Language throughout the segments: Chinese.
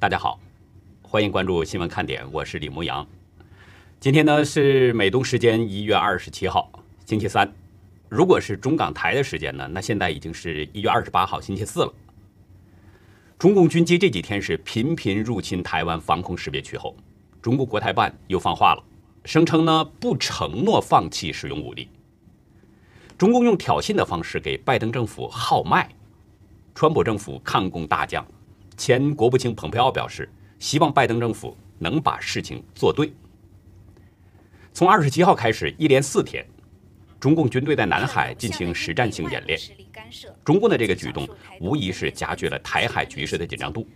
大家好，欢迎关注新闻看点，我是李牧阳。今天呢是美东时间一月二十七号，星期三。如果是中港台的时间呢，那现在已经是一月二十八号，星期四了。中共军机这几天是频频入侵台湾防空识别区后，中国国台办又放话了，声称呢不承诺放弃使用武力。中共用挑衅的方式给拜登政府号脉，川普政府抗共大将、前国务卿蓬佩奥表示，希望拜登政府能把事情做对。从二十七号开始，一连四天。中共军队在南海进行实战性演练，中共的这个举动无疑是加剧了台海局势的紧张度。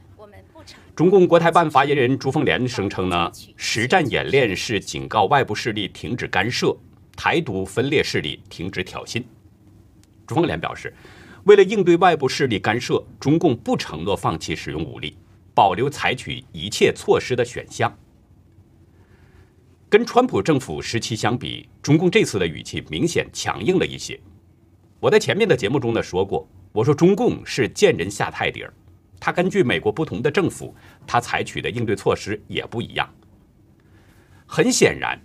中共国台办发言人朱凤莲声称呢，实战演练是警告外部势力停止干涉，台独分裂势力停止挑衅。朱凤莲表示，为了应对外部势力干涉，中共不承诺放弃使用武力，保留采取一切措施的选项。跟川普政府时期相比，中共这次的语气明显强硬了一些。我在前面的节目中呢说过，我说中共是见人下菜碟儿，他根据美国不同的政府，他采取的应对措施也不一样。很显然，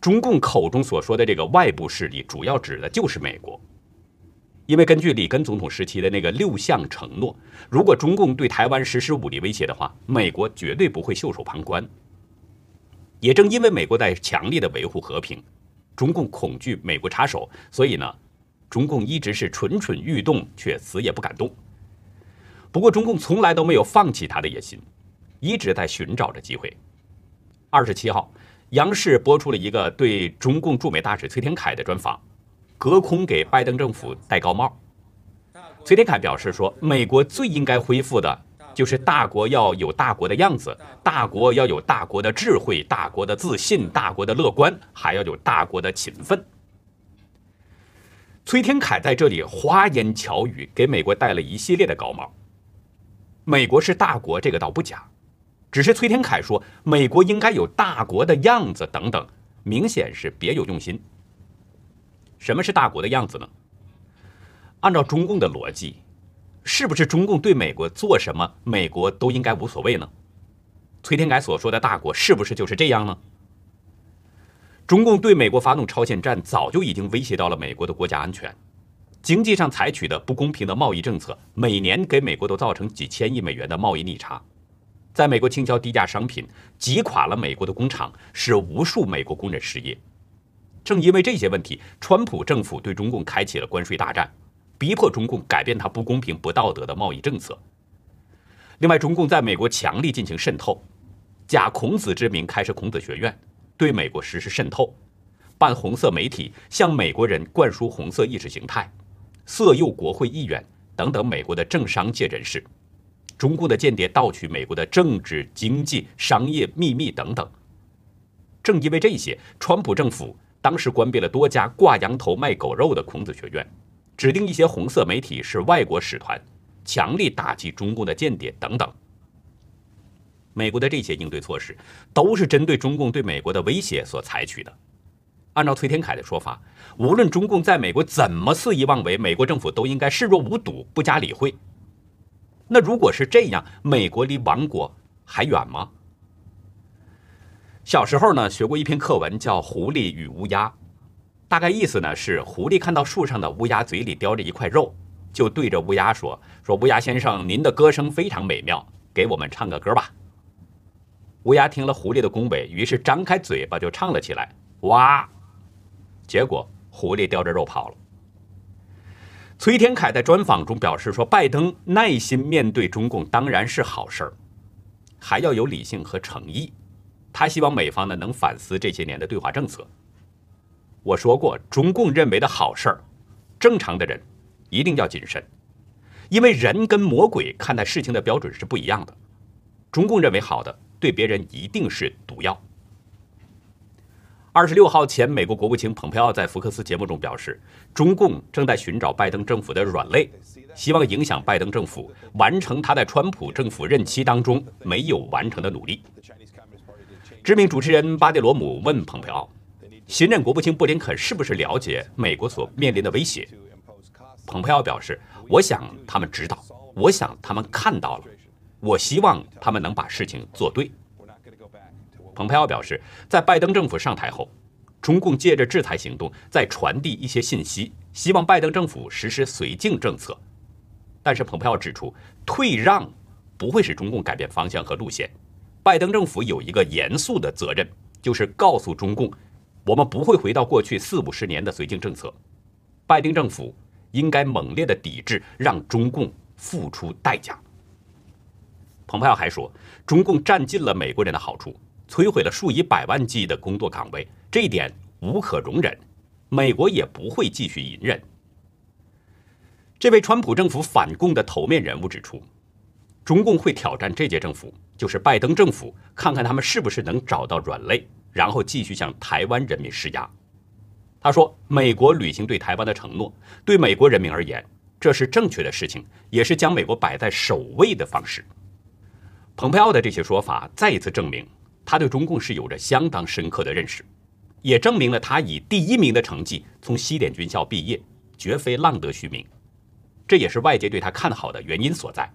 中共口中所说的这个外部势力，主要指的就是美国，因为根据里根总统时期的那个六项承诺，如果中共对台湾实施武力威胁的话，美国绝对不会袖手旁观。也正因为美国在强力的维护和平，中共恐惧美国插手，所以呢，中共一直是蠢蠢欲动，却死也不敢动。不过，中共从来都没有放弃他的野心，一直在寻找着机会。二十七号，央视播出了一个对中共驻美大使崔天凯的专访，隔空给拜登政府戴高帽。崔天凯表示说，美国最应该恢复的。就是大国要有大国的样子，大国要有大国的智慧，大国的自信，大国的乐观，还要有大国的勤奋。崔天凯在这里花言巧语，给美国戴了一系列的高帽。美国是大国，这个倒不假，只是崔天凯说美国应该有大国的样子等等，明显是别有用心。什么是大国的样子呢？按照中共的逻辑。是不是中共对美国做什么，美国都应该无所谓呢？崔天凯所说的大国是不是就是这样呢？中共对美国发动超限战，早就已经威胁到了美国的国家安全。经济上采取的不公平的贸易政策，每年给美国都造成几千亿美元的贸易逆差。在美国倾销低价商品，击垮了美国的工厂，使无数美国工人失业。正因为这些问题，川普政府对中共开启了关税大战。逼迫中共改变他不公平、不道德的贸易政策。另外，中共在美国强力进行渗透，假孔子之名开设孔子学院，对美国实施渗透，办红色媒体，向美国人灌输红色意识形态，色诱国会议员等等美国的政商界人士。中共的间谍盗取美国的政治、经济、商业秘密等等。正因为这些，川普政府当时关闭了多家挂羊头卖狗肉的孔子学院。指定一些红色媒体是外国使团，强力打击中共的间谍等等。美国的这些应对措施都是针对中共对美国的威胁所采取的。按照崔天凯的说法，无论中共在美国怎么肆意妄为，美国政府都应该视若无睹，不加理会。那如果是这样，美国离亡国还远吗？小时候呢，学过一篇课文，叫《狐狸与乌鸦》。大概意思呢是，狐狸看到树上的乌鸦嘴里叼着一块肉，就对着乌鸦说：“说乌鸦先生，您的歌声非常美妙，给我们唱个歌吧。”乌鸦听了狐狸的恭维，于是张开嘴巴就唱了起来：“哇！”结果狐狸叼着肉跑了。崔天凯在专访中表示说：“拜登耐心面对中共当然是好事儿，还要有理性和诚意。他希望美方呢能反思这些年的对华政策。”我说过，中共认为的好事儿，正常的人一定要谨慎，因为人跟魔鬼看待事情的标准是不一样的。中共认为好的，对别人一定是毒药。二十六号前，美国国务卿蓬佩奥在福克斯节目中表示，中共正在寻找拜登政府的软肋，希望影响拜登政府完成他在川普政府任期当中没有完成的努力。知名主持人巴蒂罗姆问蓬佩奥。新任国务卿布林肯是不是了解美国所面临的威胁？蓬佩奥表示：“我想他们知道，我想他们看到了。我希望他们能把事情做对。蓬佩奥表示，在拜登政府上台后，中共借着制裁行动在传递一些信息，希望拜登政府实施绥靖政策。但是，蓬佩奥指出，退让不会使中共改变方向和路线。拜登政府有一个严肃的责任，就是告诉中共，我们不会回到过去四五十年的绥靖政策。拜登政府应该猛烈的抵制，让中共付出代价。蓬佩奥还说，中共占尽了美国人的好处。摧毁了数以百万计的工作岗位，这一点无可容忍，美国也不会继续隐忍。这位川普政府反共的头面人物指出，中共会挑战这届政府，就是拜登政府，看看他们是不是能找到软肋，然后继续向台湾人民施压。他说：“美国履行对台湾的承诺，对美国人民而言，这是正确的事情，也是将美国摆在首位的方式。”蓬佩奥的这些说法再一次证明。他对中共是有着相当深刻的认识，也证明了他以第一名的成绩从西点军校毕业，绝非浪得虚名。这也是外界对他看好的原因所在。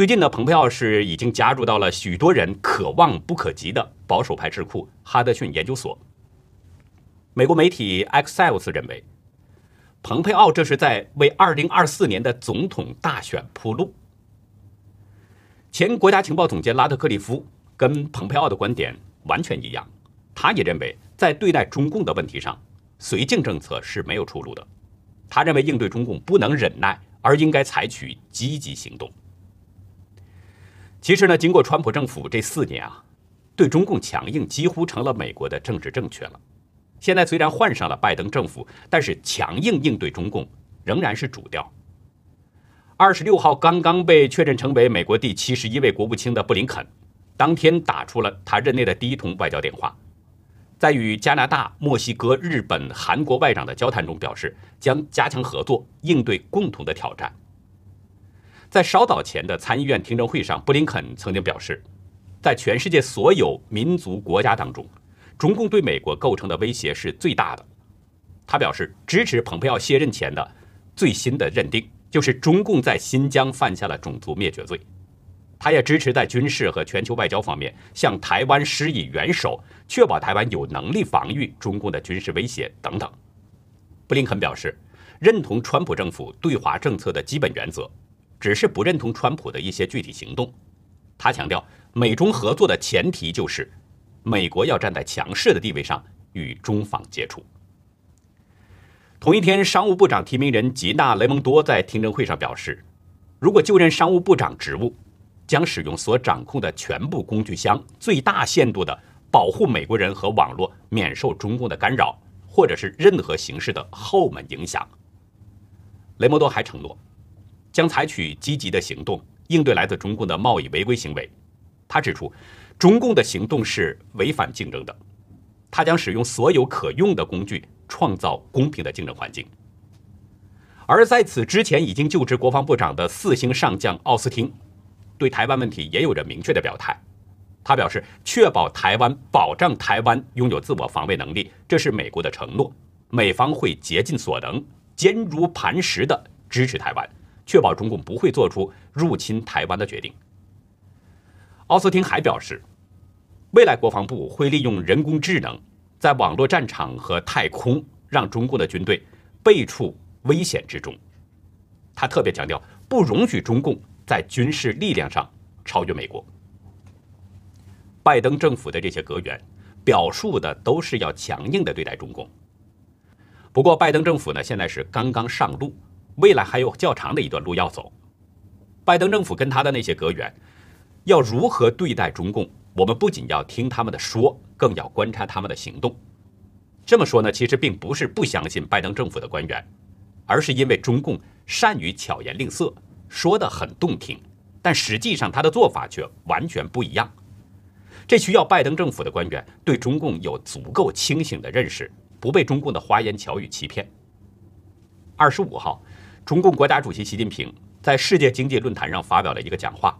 最近呢，蓬佩奥是已经加入到了许多人可望不可及的保守派智库哈德逊研究所。美国媒体 Axios 认为，蓬佩奥这是在为2024年的总统大选铺路。前国家情报总监拉特克利夫。跟蓬佩奥的观点完全一样，他也认为在对待中共的问题上，绥靖政策是没有出路的。他认为应对中共不能忍耐，而应该采取积极行动。其实呢，经过川普政府这四年啊，对中共强硬几乎成了美国的政治正确了。现在虽然换上了拜登政府，但是强硬应对中共仍然是主调。二十六号刚刚被确认成为美国第七十一位国务卿的布林肯。当天打出了他任内的第一通外交电话，在与加拿大、墨西哥、日本、韩国外长的交谈中，表示将加强合作，应对共同的挑战。在稍早前的参议院听证会上，布林肯曾经表示，在全世界所有民族国家当中，中共对美国构成的威胁是最大的。他表示支持蓬佩奥卸任前的最新的认定，就是中共在新疆犯下了种族灭绝罪。他也支持在军事和全球外交方面向台湾施以援手，确保台湾有能力防御中共的军事威胁等等。布林肯表示，认同川普政府对华政策的基本原则，只是不认同川普的一些具体行动。他强调，美中合作的前提就是美国要站在强势的地位上与中方接触。同一天，商务部长提名人吉娜·雷蒙多在听证会上表示，如果就任商务部长职务。将使用所掌控的全部工具箱，最大限度地保护美国人和网络免受中共的干扰，或者是任何形式的后门影响。雷蒙多还承诺，将采取积极的行动应对来自中共的贸易违规行为。他指出，中共的行动是违反竞争的，他将使用所有可用的工具，创造公平的竞争环境。而在此之前已经就职国防部长的四星上将奥斯汀。对台湾问题也有着明确的表态，他表示，确保台湾、保障台湾拥有自我防卫能力，这是美国的承诺。美方会竭尽所能、坚如磐石地支持台湾，确保中共不会做出入侵台湾的决定。奥斯汀还表示，未来国防部会利用人工智能，在网络战场和太空，让中共的军队备处危险之中。他特别强调，不容许中共。在军事力量上超越美国，拜登政府的这些阁员表述的都是要强硬的对待中共。不过，拜登政府呢现在是刚刚上路，未来还有较长的一段路要走。拜登政府跟他的那些阁员要如何对待中共，我们不仅要听他们的说，更要观察他们的行动。这么说呢，其实并不是不相信拜登政府的官员，而是因为中共善于巧言令色。说的很动听，但实际上他的做法却完全不一样。这需要拜登政府的官员对中共有足够清醒的认识，不被中共的花言巧语欺骗。二十五号，中共国家主席习近平在世界经济论坛上发表了一个讲话，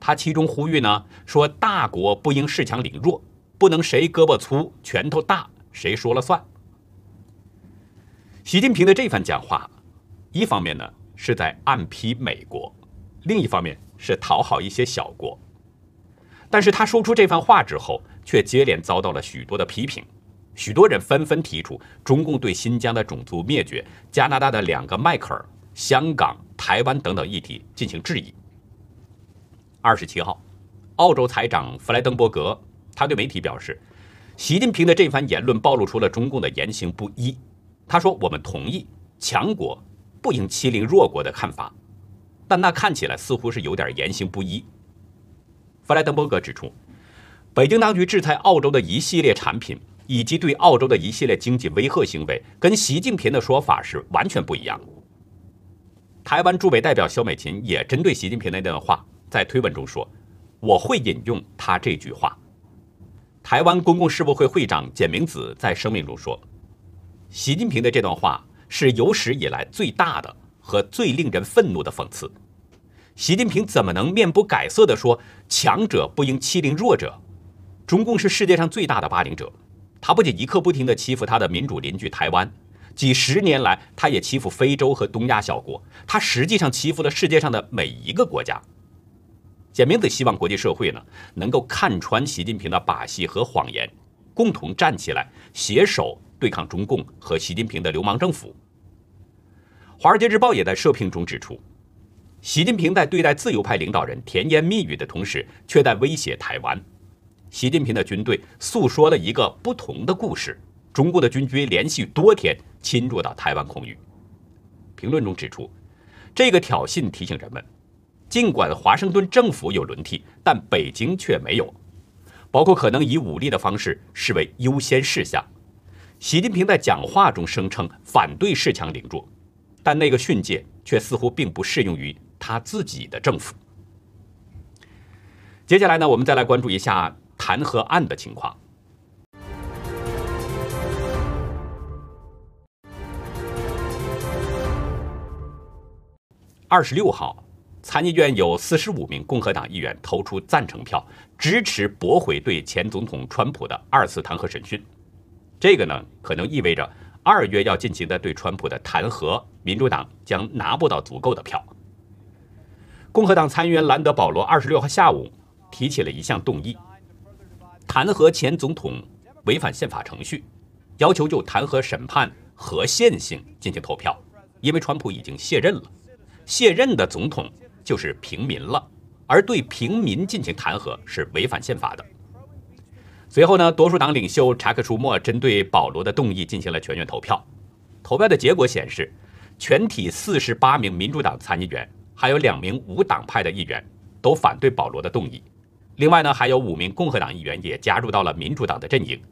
他其中呼吁呢，说大国不应恃强凌弱，不能谁胳膊粗、拳头大谁说了算。习近平的这番讲话，一方面呢。是在暗批美国，另一方面是讨好一些小国。但是他说出这番话之后，却接连遭到了许多的批评，许多人纷纷提出中共对新疆的种族灭绝、加拿大的两个迈克尔、香港、台湾等等议题进行质疑。二十七号，澳洲财长弗莱登伯格他对媒体表示，习近平的这番言论暴露出了中共的言行不一。他说：“我们同意强国不应欺凌弱国的看法，但那看起来似乎是有点言行不一。”弗莱登伯格指出，北京当局制裁澳洲的一系列产品，以及对澳洲的一系列经济威吓行为，跟习近平的说法是完全不一样。台湾驻美代表肖美琴也针对习近平的那段话，在推文中说：“我会引用他这句话。”台湾公共事务会会长简明子在声明中说：“习近平的这段话是有史以来最大的和最令人愤怒的讽刺。”习近平怎么能面不改色地说强者不应欺凌弱者？中共是世界上最大的霸凌者，他不仅一刻不停地欺负他的民主邻居台湾，几十年来他也欺负非洲和东亚小国，他实际上欺负了世界上的每一个国家。简明子希望国际社会呢能够看穿习近平的把戏和谎言，共同站起来，携手对抗中共和习近平的流氓政府。华尔街日报也在社评中指出。习近平在对待自由派领导人甜言蜜语的同时，却在威胁台湾。习近平的军队诉说了一个不同的故事：中国的军军连续多天侵入到台湾空域。评论中指出，这个挑衅提醒人们，尽管华盛顿政府有轮替，但北京却没有，包括可能以武力的方式视为优先事项。习近平在讲话中声称反对恃强凌弱，但那个训诫却似乎并不适用于。他自己的政府。接下来呢，我们再来关注一下弹劾案的情况。二十六号，参议院有四十五名共和党议员投出赞成票，支持驳回对前总统川普的二次弹劾审讯。这个呢，可能意味着二月要进行的对川普的弹劾，民主党将拿不到足够的票。共和党参议员兰德·保罗二十六号下午提起了一项动议，弹劾前总统违反宪法程序，要求就弹劾审判合宪性进行投票，因为川普已经卸任了，卸任的总统就是平民了，而对平民进行弹劾是违反宪法的。随后呢，多数党领袖查克·舒默针对保罗的动议进行了全员投票，投票的结果显示，全体四十八名民主党参议员。还有两名无党派的议员都反对保罗的动议，另外呢，还有五名共和党议员也加入到了民主党的阵营，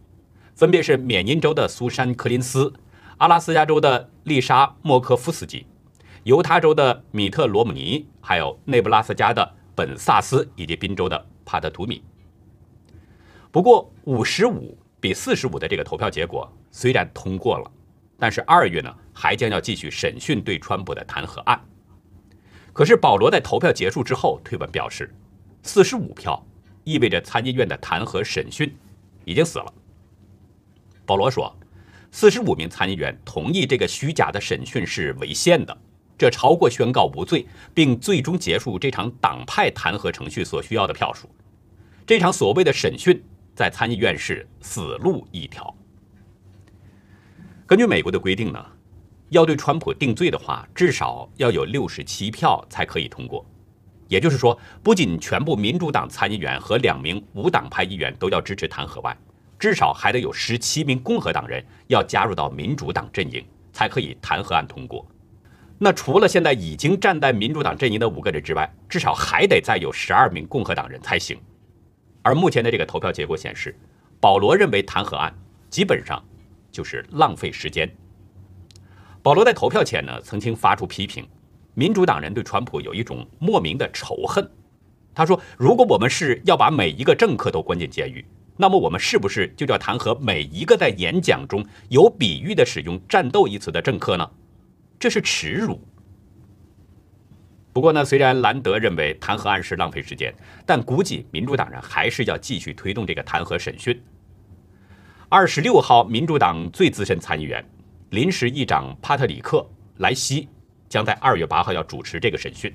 分别是缅因州的苏珊·柯林斯、阿拉斯加州的丽莎·莫科夫斯基、犹他州的米特·罗姆尼，还有内布拉斯加的本·萨斯以及宾州的帕特图米。不过，五十五比四十五的这个投票结果虽然通过了，但是二月呢，还将要继续审讯对川普的弹劾案。可是保罗在投票结束之后推文表示，四十五票意味着参议院的弹劾审讯已经死了。保罗说，四十五名参议员同意这个虚假的审讯是违宪的，这超过宣告无罪并最终结束这场党派弹劾程序所需要的票数。这场所谓的审讯在参议院是死路一条。根据美国的规定呢？要对川普定罪的话，至少要有六十七票才可以通过。也就是说，不仅全部民主党参议员和两名无党派议员都要支持弹劾外，至少还得有十七名共和党人要加入到民主党阵营，才可以弹劾案通过。那除了现在已经站在民主党阵营的五个人之外，至少还得再有十二名共和党人才行。而目前的这个投票结果显示，保罗认为弹劾案基本上就是浪费时间。保罗在投票前呢，曾经发出批评，民主党人对川普有一种莫名的仇恨。他说：“如果我们是要把每一个政客都关进监狱，那么我们是不是就要弹劾每一个在演讲中有比喻的使用‘战斗’一词的政客呢？这是耻辱。”不过呢，虽然兰德认为弹劾案是浪费时间，但估计民主党人还是要继续推动这个弹劾审讯。二十六号，民主党最资深参议员。临时议长帕特里克·莱西将在二月八号要主持这个审讯。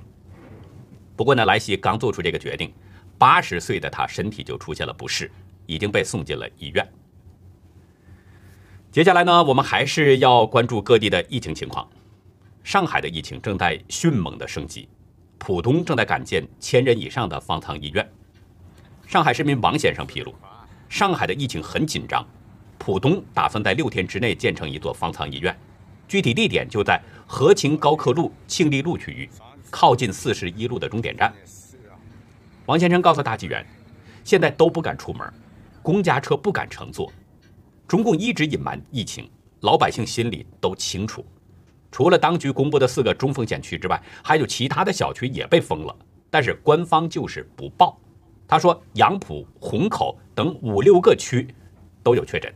不过呢，莱西刚做出这个决定，八十岁的他身体就出现了不适，已经被送进了医院。接下来呢，我们还是要关注各地的疫情情况。上海的疫情正在迅猛的升级，浦东正在赶建千人以上的方舱医院。上海市民王先生披露，上海的疫情很紧张，浦东打算在六天之内建成一座方舱医院，具体地点就在和情高科路庆利路区域，靠近四十一路的终点站。王先生告诉大纪元，现在都不敢出门，公家车不敢乘坐。中共一直隐瞒疫情，老百姓心里都清楚。除了当局公布的四个中风险区之外，还有其他的小区也被封了，但是官方就是不报。他说，杨浦、虹口等五六个区都有确诊。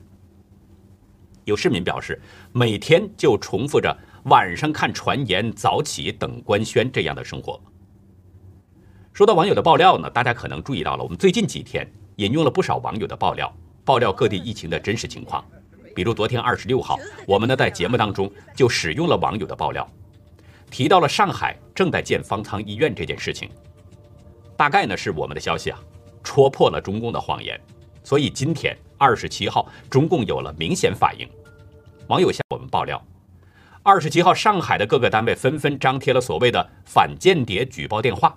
有市民表示，每天就重复着晚上看传言、早起等官宣这样的生活。说到网友的爆料呢，大家可能注意到了，我们最近几天引用了不少网友的爆料。爆料各地疫情的真实情况，比如昨天二十六号，我们呢在节目当中就使用了网友的爆料，提到了上海正在建方舱医院这件事情。大概呢是我们的消息啊戳破了中共的谎言，所以今天二十七号，中共有了明显反应。网友向我们爆料，二十七号上海的各个单位纷纷张贴了所谓的反间谍举报电话，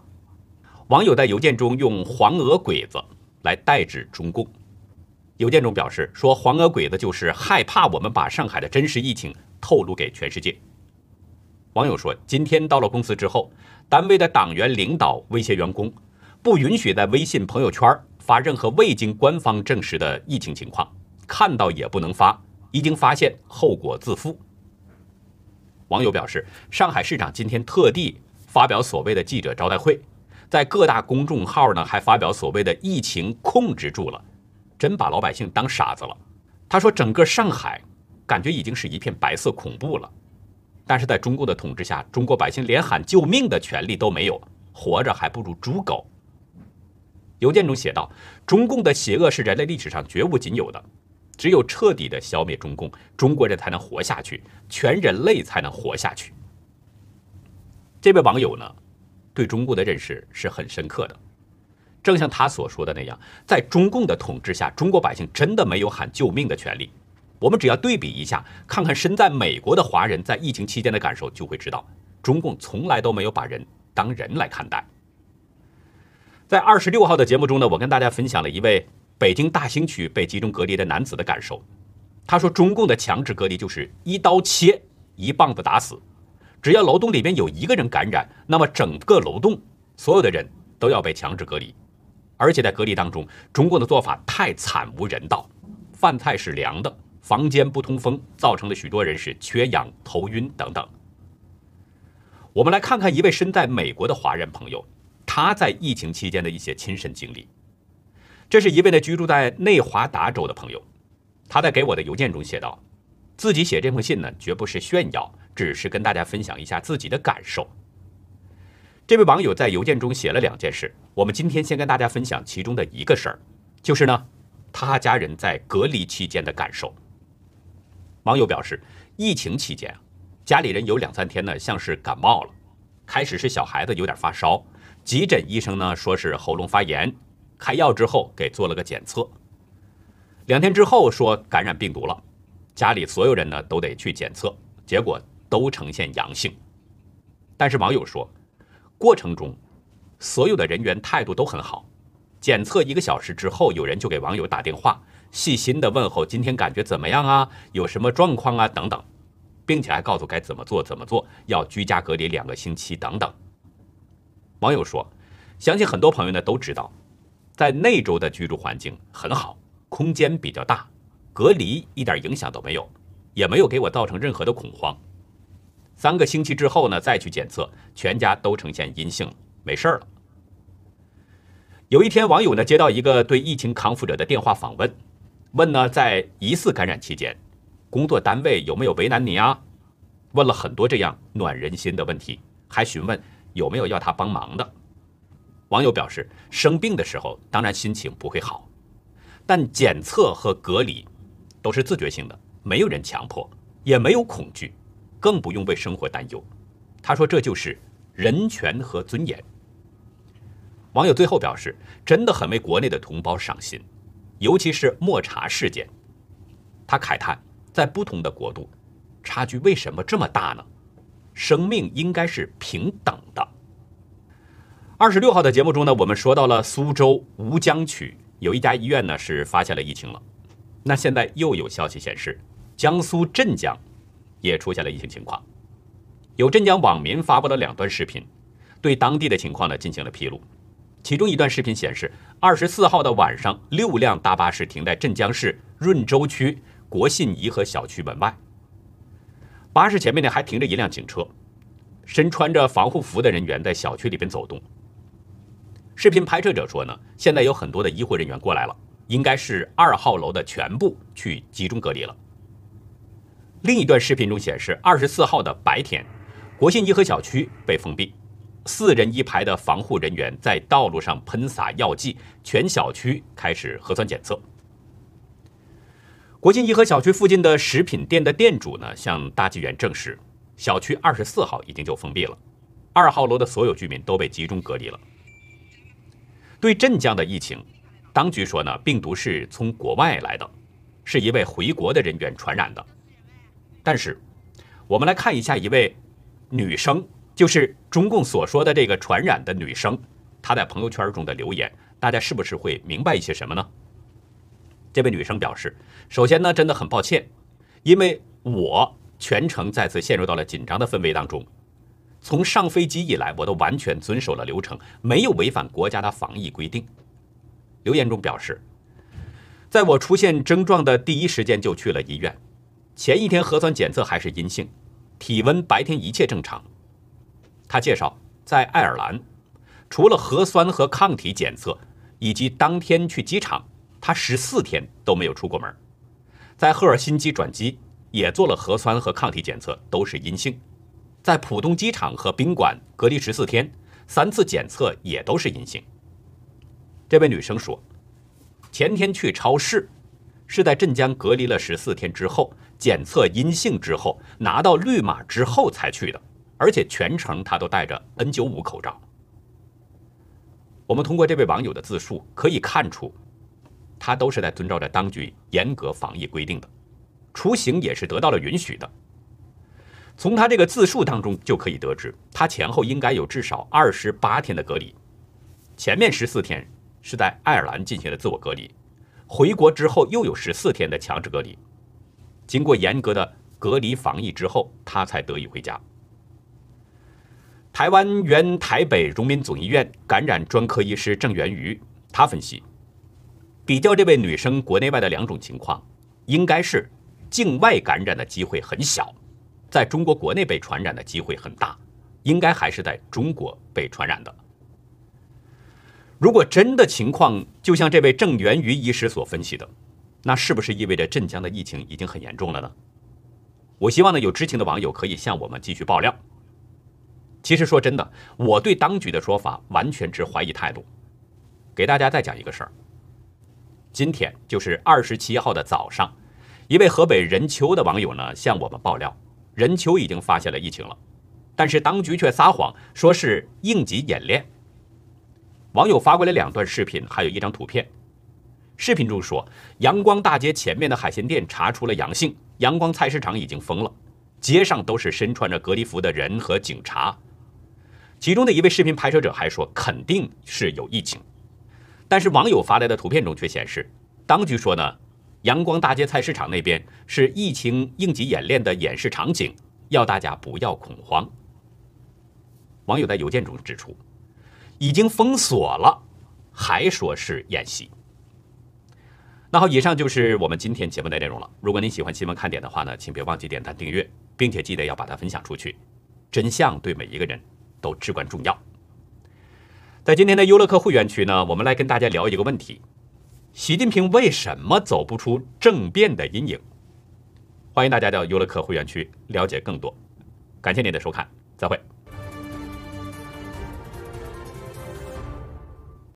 网友在邮件中用“黄俄鬼子”来代指中共。邮件中表示说：“黄俄鬼子就是害怕我们把上海的真实疫情透露给全世界。”网友说：“今天到了公司之后，单位的党员领导威胁员工，不允许在微信朋友圈发任何未经官方证实的疫情情况，看到也不能发，一经发现后果自负。”网友表示：“上海市长今天特地发表所谓的记者招待会，在各大公众号呢还发表所谓的疫情控制住了。”真把老百姓当傻子了。他说：“整个上海感觉已经是一片白色恐怖了，但是在中共的统治下，中国百姓连喊救命的权利都没有，活着还不如猪狗。”邮件中写道：“中共的邪恶是人类历史上绝无仅有的，只有彻底的消灭中共，中国人才能活下去，全人类才能活下去。”这位网友呢，对中共的认识是很深刻的。正像他所说的那样，在中共的统治下，中国百姓真的没有喊救命的权利。我们只要对比一下，看看身在美国的华人在疫情期间的感受，就会知道，中共从来都没有把人当人来看待。在二十六号的节目中呢，我跟大家分享了一位北京大兴区被集中隔离的男子的感受。他说，中共的强制隔离就是一刀切，一棒子打死。只要楼栋里面有一个人感染，那么整个楼栋所有的人都要被强制隔离。而且在隔离当中，中共的做法太惨无人道，饭菜是凉的，房间不通风，造成了许多人是缺氧、头晕等等。我们来看看一位身在美国的华人朋友，他在疫情期间的一些亲身经历。这是一位呢居住在内华达州的朋友，他在给我的邮件中写道：“自己写这封信呢，绝不是炫耀，只是跟大家分享一下自己的感受。”这位网友在邮件中写了两件事，我们今天先跟大家分享其中的一个事儿，就是呢，他家人在隔离期间的感受。网友表示，疫情期间，家里人有两三天呢像是感冒了，开始是小孩子有点发烧，急诊医生呢说是喉咙发炎，开药之后给做了个检测，两天之后说感染病毒了，家里所有人呢都得去检测，结果都呈现阳性，但是网友说。过程中，所有的人员态度都很好。检测一个小时之后，有人就给网友打电话，细心的问候今天感觉怎么样啊，有什么状况啊等等，并且还告诉该怎么做怎么做，要居家隔离两个星期等等。网友说，相信很多朋友呢都知道，在内州的居住环境很好，空间比较大，隔离一点影响都没有，也没有给我造成任何的恐慌。三个星期之后呢，再去检测，全家都呈现阴性，没事了。有一天，网友呢接到一个对疫情康复者的电话访问，问呢在疑似感染期间，工作单位有没有为难你啊？问了很多这样暖人心的问题，还询问有没有要他帮忙的。网友表示，生病的时候当然心情不会好，但检测和隔离都是自觉性的，没有人强迫，也没有恐惧。更不用为生活担忧，他说这就是人权和尊严。网友最后表示，真的很为国内的同胞伤心，尤其是莫茶事件。他慨叹，在不同的国度，差距为什么这么大呢？生命应该是平等的。二十六号的节目中呢，我们说到了苏州吴江区有一家医院呢是发现了疫情了。那现在又有消息显示，江苏镇江也出现了疫情情况。有镇江网民发布了两段视频，对当地的情况呢进行了披露。其中一段视频显示，二十四号的晚上，六辆大巴士停在镇江市润州区国信颐和小区门外。巴士前面呢还停着一辆警车，身穿着防护服的人员在小区里边走动。视频拍摄者说呢，现在有很多的医护人员过来了，应该是二号楼的全部去集中隔离了。另一段视频中显示，二十四号的白天，国信颐和小区被封闭。四人一排的防护人员在道路上喷洒药剂，全小区开始核酸检测。国信颐和小区附近的食品店的店主呢，向大纪元证实，小区二十四号已经就封闭了，二号楼的所有居民都被集中隔离了。对镇江的疫情，当局说呢，病毒是从国外来的，是一位回国的人员传染的。但是，我们来看一下一位女生。就是中共所说的这个传染的女生，她在朋友圈中的留言，大家是不是会明白一些什么呢？这位女生表示，首先呢，真的很抱歉，因为我全程再次陷入到了紧张的氛围当中。从上飞机以来，我都完全遵守了流程，没有违反国家的防疫规定。留言中表示，在我出现症状的第一时间就去了医院，前一天核酸检测还是阴性，体温白天一切正常。他介绍，在爱尔兰，除了核酸和抗体检测，以及当天去机场，他十四天都没有出过门。在赫尔辛基转机也做了核酸和抗体检测，都是阴性。在浦东机场和宾馆隔离十四天，三次检测也都是阴性。这位女生说，前天去超市，是在镇江隔离了十四天之后，检测阴性之后，拿到绿码之后才去的。而且全程她都戴着 N95 口罩。我们通过这位网友的自述可以看出，他都是在遵照着当局严格防疫规定的，出行也是得到了允许的。从他这个自述当中就可以得知，他前后应该有至少二十八天的隔离，前面十四天是在爱尔兰进行的自我隔离，回国之后又有十四天的强制隔离，经过严格的隔离防疫之后，他才得以回家。台湾原台北荣民总医院感染专科医师郑元瑜，他分析，比较这位女生国内外的两种情况，应该是境外感染的机会很小，在中国国内被传染的机会很大，应该还是在中国被传染的。如果真的情况就像这位郑元瑜医师所分析的，那是不是意味着镇江的疫情已经很严重了呢？我希望呢，有知情的网友可以向我们继续爆料。其实说真的，我对当局的说法完全持怀疑态度。给大家再讲一个事儿。今天就是二十七号的早上，一位河北任丘的网友呢向我们爆料，任丘已经发现了疫情了，但是当局却撒谎说是应急演练。网友发过来两段视频，还有一张图片。视频中说，阳光大街前面的海鲜店查出了阳性，阳光菜市场已经封了，街上都是身穿着隔离服的人和警察。其中的一位视频拍摄者还说，肯定是有疫情，但是网友发来的图片中却显示，当局说呢，阳光大街菜市场那边是疫情应急演练的演示场景，要大家不要恐慌。网友在邮件中指出，已经封锁了，还说是演习。那好，以上就是我们今天节目的内容了。如果您喜欢新闻看点的话呢，请别忘记点赞订阅，并且记得要把它分享出去。真相对每一个人。都至关重要。在今天的优乐客会员区呢，我们来跟大家聊一个问题：习近平为什么走不出政变的阴影？欢迎大家到优乐客会员区了解更多。感谢您的收看，再会。